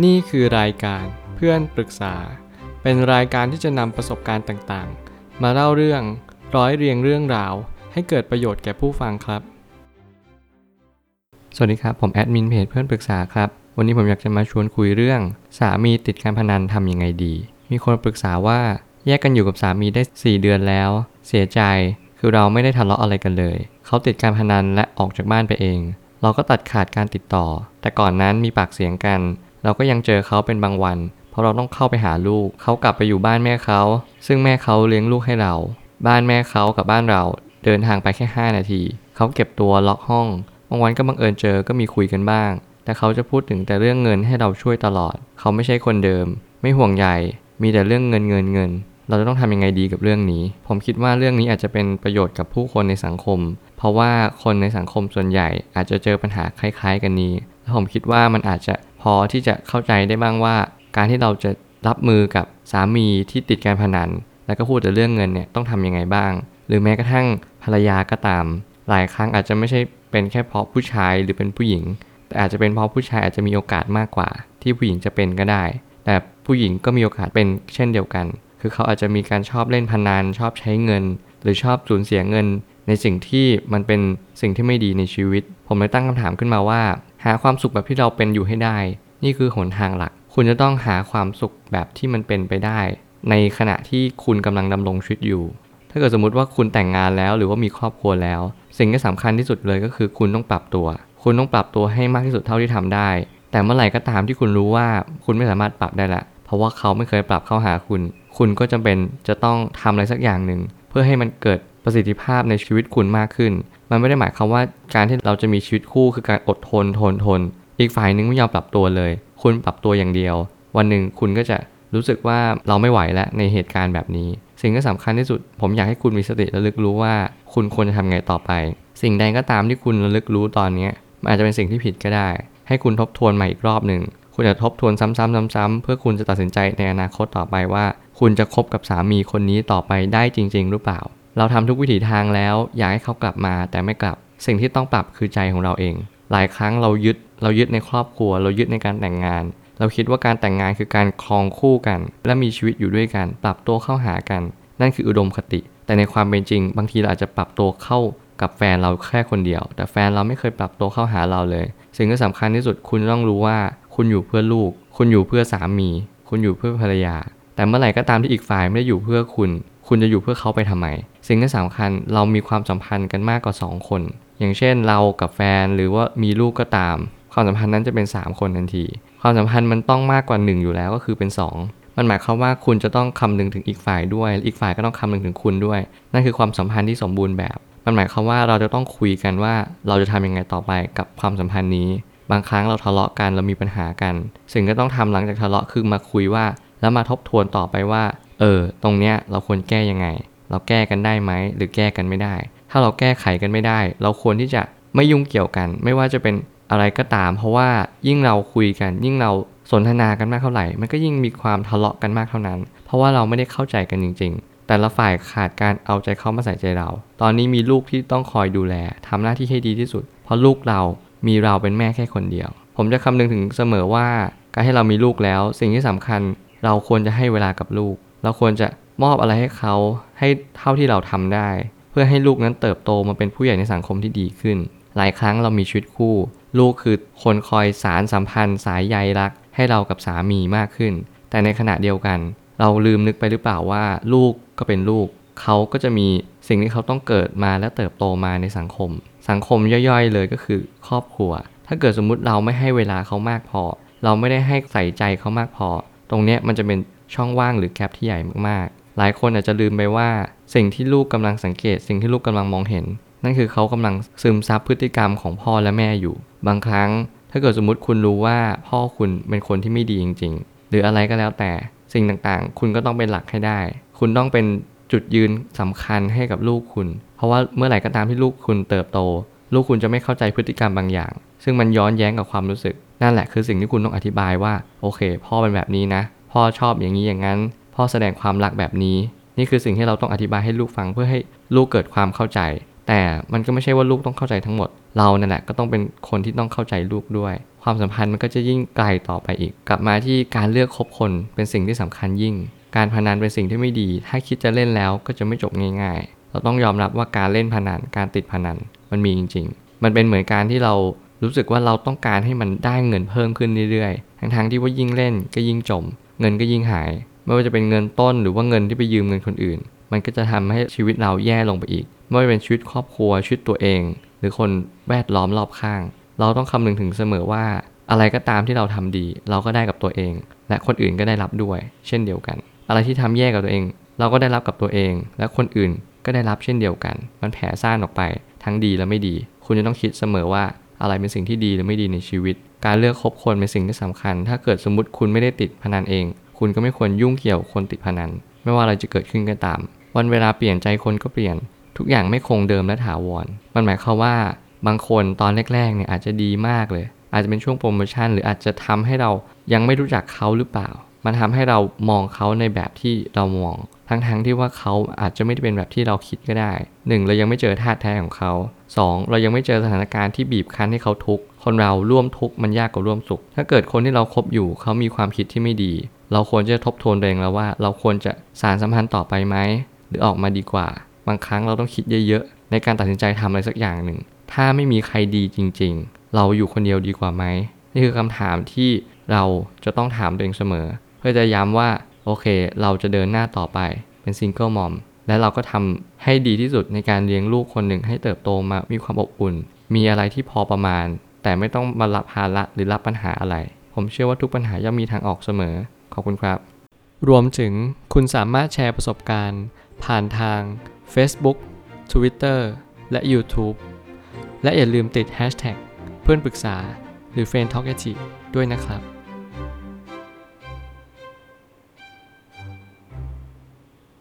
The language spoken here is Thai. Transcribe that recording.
นี่คือรายการเพื่อนปรึกษา เป็นรายการที่จะนำประสบการณ์ต่างๆ มาเล่าเรื่องร้อยเรียงเรื่องราว ให้เกิดประโยชน์แก่ผู้ฟังครับ สวัสดีครับ ผมแอดมินเพจเพื่อนปรึกษาครับ วันนี้ผมอยากจะมาชวนคุยเรื่อง สามีติดการพนันทำยังไงดี มีคนปรึกษาว่าแยกกันอยู่กับสามีได้ 4 เดือนแล้ว เสียใจ คือเราไม่ได้ทะเลาะอะไรกันเลย เขาติดการพนันและออกจากบ้านไปเอง เราก็ตัดขาดการติดต่อ แต่ก่อนนั้นมีปากเสียงกัน เราก็ยังเจอเขาเป็นบางวัน เพราะเราต้องเข้าไปหาลูก เขากลับไปอยู่บ้านแม่เขา ซึ่งแม่เขาเลี้ยงลูกให้เรา บ้านแม่เขากับบ้านเรา เดินทางไปแค่ 5 นาที เขาเก็บตัวล็อกห้อง บางวันก็บังเอิญเจอก็มีคุยกันบ้าง แต่เขาจะพูดถึงแต่เรื่องเงินให้เราช่วยตลอด เขาไม่ใช่คนเดิม ไม่ห่วงใยมีแต่เรื่องเงินเงินเงิน เราจะต้องทำยังไงดีกับเรื่องนี้ ผมคิดว่าเรื่องนี้อาจจะเป็นประโยชน์กับผู้คนในสังคม เพราะว่าคนในสังคมส่วนใหญ่อาจจะเจอปัญหาคล้าย ๆ กันนี้ และผมคิดว่ามันอาจจะ พอที่จะเข้าใจได้บ้างว่า การที่เราจะรับมือกับสามีที่ติดการพนัน แล้วก็พูดแต่เรื่องเงินเนี่ยต้องทำยังไงบ้าง หรือแม้กระทั่งภรรยาก็ตาม หลายครั้งอาจจะไม่ใช่เป็นแค่เพราะผู้ชายหรือเป็นผู้หญิง แต่อาจจะเป็นเพราะผู้ชายอาจจะมีโอกาสมากกว่า ที่ผู้หญิงจะเป็นก็ได้ แต่ผู้หญิงก็มีโอกาสเป็นเช่นเดียวกัน คือเขาอาจจะมีการชอบเล่นพนันชอบใช้เงิน หรือชอบสูญเสียเงิน ในสิ่งที่มันเป็นสิ่งที่ไม่ดีในชีวิต ผมเลยตั้งคำถามขึ้นมาว่า หาความสุขแบบที่เราเป็นอยู่ให้ได้ นี่คือหนทางหลัก คุณจะต้องหาความสุขแบบที่มันเป็นไปได้ ในขณะที่คุณกำลังดำรงชีวิตอยู่ ถ้าเกิดสมมติว่าคุณแต่งงานแล้วหรือว่ามีครอบครัวแล้ว สิ่งที่สำคัญที่สุดเลยก็คือคุณต้องปรับตัว คุณต้องปรับตัวให้มากที่สุดเท่าที่ทำได้ แต่เมื่อไหร่ก็ตามที่คุณรู้ว่าคุณไม่สามารถปรับได้ละเพราะว่าเขาไม่เคยปรับเข้าหาคุณ คุณก็จำเป็นจะต้องทำอะไรสักอย่างหนึ่งเพื่อให้มันเกิด ประสิทธิภาพในชีวิตคุณมากขึ้น มันไม่ได้หมายความว่าการที่เราจะมีชีวิตคู่คือการอดทนทนทน อีกฝ่ายหนึ่งไม่ยอมปรับตัวเลย คุณปรับตัวอย่างเดียว วันหนึ่งคุณก็จะรู้สึกว่าเราไม่ไหวแล้วในเหตุการณ์แบบนี้ สิ่งที่สำคัญที่สุด ผมอยากให้คุณมีสติระลึกรู้ว่าคุณควรจะทำไงต่อไป สิ่งใดก็ตามที่คุณระลึกรู้ตอนนี้มันอาจจะเป็นสิ่งที่ผิดก็ได้ ให้คุณทบทวนใหม่อีกรอบหนึ่งคุณจะทบทวนซ้ำๆซ้ำๆเพื่อคุณจะตัดสินใจในอนาคตต่อไปว่า คุณจะคบกับสามีคนนี้ต่อไปได้จริง ๆ หรือเปล่า เราทำทุกวิถีทางแล้ว อยากให้เขากลับมาแต่ไม่กลับ สิ่งที่ต้องปรับคือใจของเราเอง หลายครั้งเรายึดเรายึดในครอบครัว เรายึดในการแต่งงาน เราคิดว่าการแต่งงานคือการครองคู่กัน และมีชีวิตอยู่ด้วยกัน ปรับตัวเข้าหากัน นั่นคืออุดมคติ แต่ในความเป็นจริง บางทีเราอาจจะปรับตัวเข้ากับแฟนเราแค่คนเดียว แต่แฟนเราไม่เคยปรับตัวเข้าหาเราเลย สิ่งที่สำคัญที่สุดคุณต้องรู้ว่า คุณอยู่เพื่อลูก คุณอยู่เพื่อสามี คุณอยู่เพื่อภรรยา แต่เมื่อไหร่ก็ตามที่อีกฝ่ายไม่ได้อยู่เพื่อคุณ คุณจะอยู่เพื่อเขาไปทำไม สิ่งที่สำคัญเรามีความสัมพันธ์กันมากกว่า 2 คน อย่างเช่นเรากับแฟนหรือว่ามีลูกก็ตาม ความสัมพันธ์นั้นจะเป็น 3 คนทันที ความสัมพันธ์มันต้องมากกว่า 1 อยู่แล้วก็คือเป็น 2 มันหมายความว่าคุณจะต้องคำนึงถึงอีกฝ่ายด้วย อีกฝ่ายก็ต้องคำนึงถึงคุณด้วย นั่นคือความสัมพันธ์ที่สมบูรณ์แบบ มันหมายความว่าเราจะต้องคุยกันว่าเราจะทำยังไงต่อไปกับความสัมพันธ์นี้ บางครั้งเราทะเลาะกันเรามีปัญหากัน สิ่งที่ต้องทำหลังจากทะเลาะคือมาคุยว่า แล้วมาทบทวนต่อไปว่า เออ ตรงเนี้ยเราควรแก้ยังไง เราแก้กันได้ไหมหรือแก้กันไม่ได้ ถ้าเราแก้ไขกันไม่ได้ เราควรที่จะไม่ยุ่งเกี่ยวกัน ไม่ว่าจะเป็นอะไรก็ตาม เพราะว่ายิ่งเราคุยกัน ยิ่งเราสนทนากันมากเท่าไหร่ มันก็ยิ่งมีความทะเลาะกันมากเท่านั้น เพราะว่าเราไม่ได้เข้าใจกันจริง ๆ แต่ละฝ่ายขาดการเอาใจเข้ามาใส่ใจเรา ตอนนี้มีลูกที่ต้องคอยดูแลทำหน้าที่ให้ดีที่สุด เพราะลูกเรามีเราเป็นแม่แค่คนเดียว ผมจะคำนึงถึงเสมอว่าการให้เรามีลูกแล้ว สิ่งที่สำคัญเราควรจะให้เวลากับลูก เราควรจะ มอบอะไรให้เขาให้เท่าที่เราทำได้ เพื่อให้ลูกนั้นเติบโตมาเป็นผู้ใหญ่ในสังคมที่ดีขึ้น หลายครั้งเรามีชีวิตคู่ ลูกคือคนคอยสารสัมพันธ์ สายใยรัก ให้เรากับสามีมากขึ้น แต่ในขณะเดียวกัน เราลืมนึกไปหรือเปล่าว่า ลูกก็เป็นลูก เขาก็จะมีสิ่งที่เขาต้องเกิดมาและเติบโตมาในสังคม สังคมย่อยๆ เลยก็คือครอบครัว ถ้าเกิดสมมุติเราไม่ให้เวลาเขามากพอ เราไม่ได้ให้ใส่ใจเขามากพอ ตรงนี้มันจะเป็นช่องว่างหรือแกลบที่ใหญ่มากๆ หลายคนอาจจะลืมไปว่า สิ่งที่ลูกกำลังสังเกต สิ่งที่ลูกกำลังมองเห็น นั่นคือเขากำลังซึมซับพฤติกรรมของพ่อและแม่อยู่ บางครั้ง ถ้าเกิดสมมติคุณรู้ว่าพ่อคุณเป็นคนที่ไม่ดีจริง ๆ หรืออะไรก็แล้วแต่สิ่งต่างๆ คุณก็ต้องเป็นหลักให้ได้ คุณต้องเป็นจุดยืนสำคัญให้กับลูกคุณ เพราะว่าเมื่อไหร่ก็ตามที่ลูกคุณเติบโต ลูกคุณจะไม่เข้าใจพฤติกรรมบางอย่าง ซึ่งมันย้อนแย้งกับความรู้สึก นั่นแหละคือสิ่งที่คุณต้องอธิบายว่า โอเค พ่อเป็นแบบนี้นะ พ่อชอบอย่างนี้อย่างนั้น พ่อแสดงความรักแบบนี้ นี่คือสิ่งที่เราต้องอธิบายให้ลูกฟังเพื่อให้ลูกเกิดความเข้าใจ แต่มันก็ไม่ใช่ว่าลูกต้องเข้าใจทั้งหมด เรานั่นแหละก็ต้องเป็นคนที่ต้องเข้าใจลูกด้วย ความสัมพันธ์มันก็จะยิ่งไกลต่อไปอีก กลับมาที่การเลือกคบคนเป็นสิ่งที่สำคัญยิ่ง การพนันเป็นสิ่งที่ไม่ดี ถ้าคิดจะเล่นแล้วก็จะไม่จบง่าย ๆ เราต้องยอมรับว่าการเล่นพนันการติดพนันมันมีจริง ๆ มันเป็นเหมือนการที่เรารู้สึกว่าเราต้องการให้มันได้เงินเพิ่มขึ้นเรื่อยๆ ทั้งๆที่ว่ายิ่งเล่นก็ยิ่งจม เงินก็ยิ่งหาย ไม่ว่าจะเป็นเงินต้นหรือว่าเงินที่ไปยืมเงินคนอื่น มันก็จะทำให้ชีวิตเราแย่ลงไปอีก ไม่ว่าจะเป็นชีวิตครอบครัวชีวิตตัวเอง หรือคนแวดล้อมรอบข้าง เราต้องคำนึงถึงเสมอว่า อะไรก็ตามที่เราทำดี เราก็ได้กับตัวเอง และคนอื่นก็ได้รับด้วย เช่นเดียวกัน อะไรที่ทำแย่กับตัวเอง เราก็ได้รับกับตัวเอง และคนอื่นก็ได้รับเช่นเดียวกัน มันแผ่ซ่านออกไปทั้งดีและไม่ดี คุณจะต้องคิดเสมอว่า อะไรเป็นสิ่งที่ดีหรือไม่ดีในชีวิต การเลือกคบคนเป็นสิ่งที่สำคัญ ถ้าเกิดสมมติคุณไม่ได้ติดพนันเอง คุณก็ไม่ควรยุ่งเกี่ยวคนติดพนัน ไม่ว่าอะไรจะเกิดขึ้นก็ตาม วันเวลาเปลี่ยนใจคนก็เปลี่ยน ทุกอย่างไม่คงเดิมและถาวร มันหมายความว่าบางคนตอนแรกๆเนี่ยอาจจะดีมากเลย อาจจะเป็นช่วงโปรโมชั่น หรืออาจจะทำให้เรายังไม่รู้จักเขาหรือเปล่า มันทำให้เรามองเขาในแบบที่เรามอง ทั้งๆทที่ว่าเขาอาจจะไม่ได้เป็นแบบที่เราคิดก็ได้ 1. เรายังไม่เจอท่าแท้ของเขา 2. เรายังไม่เจอสถานการณ์ที่บีบคั้นให้เขาทุกข์ คนเราร่วมทุกข์มันยากกว่าร่วมสุข ถ้าเกิดคนที่เราคบอยู่เขามีความคิดที่ไม่ดี เราควรจะทบทวนตัวเองแล้วว่า เราควรจะสารสัมพันธ์ต่อไปไหม หรือออกมาดีกว่า บางครั้งเราต้องคิดเยอะๆ ในการตัดสินใจทำอะไรสักอย่างหนึ่ง ถ้าไม่มีใครดีจริง ๆ เราอยู่คนเดียวดีกว่าไหม นี่คือคำถามที่เราจะต้องถามตัวเองเสมอ เพื่อจะย้ำว่าโอเค เราจะเดินหน้าต่อไป เป็นซิงเกิลมอม และเราก็ทำให้ดีที่สุดในการเลี้ยงลูกคนหนึ่งให้เติบโตมามีความอบอุ่น มีอะไรที่พอประมาณ แต่ไม่ต้องมารับภาระหรือรับปัญหาอะไร ผมเชื่อว่าทุกปัญหาย่อมมีทางออกเสมอ ขอบคุณครับ รวมถึงคุณสามารถแชร์ประสบการณ์ ผ่านทาง Facebook Twitter และ YouTube และอย่าลืมติด Hashtag เพื่อนปรึกษาหรือ f r ร e n d t a l k ด้วยนะครับ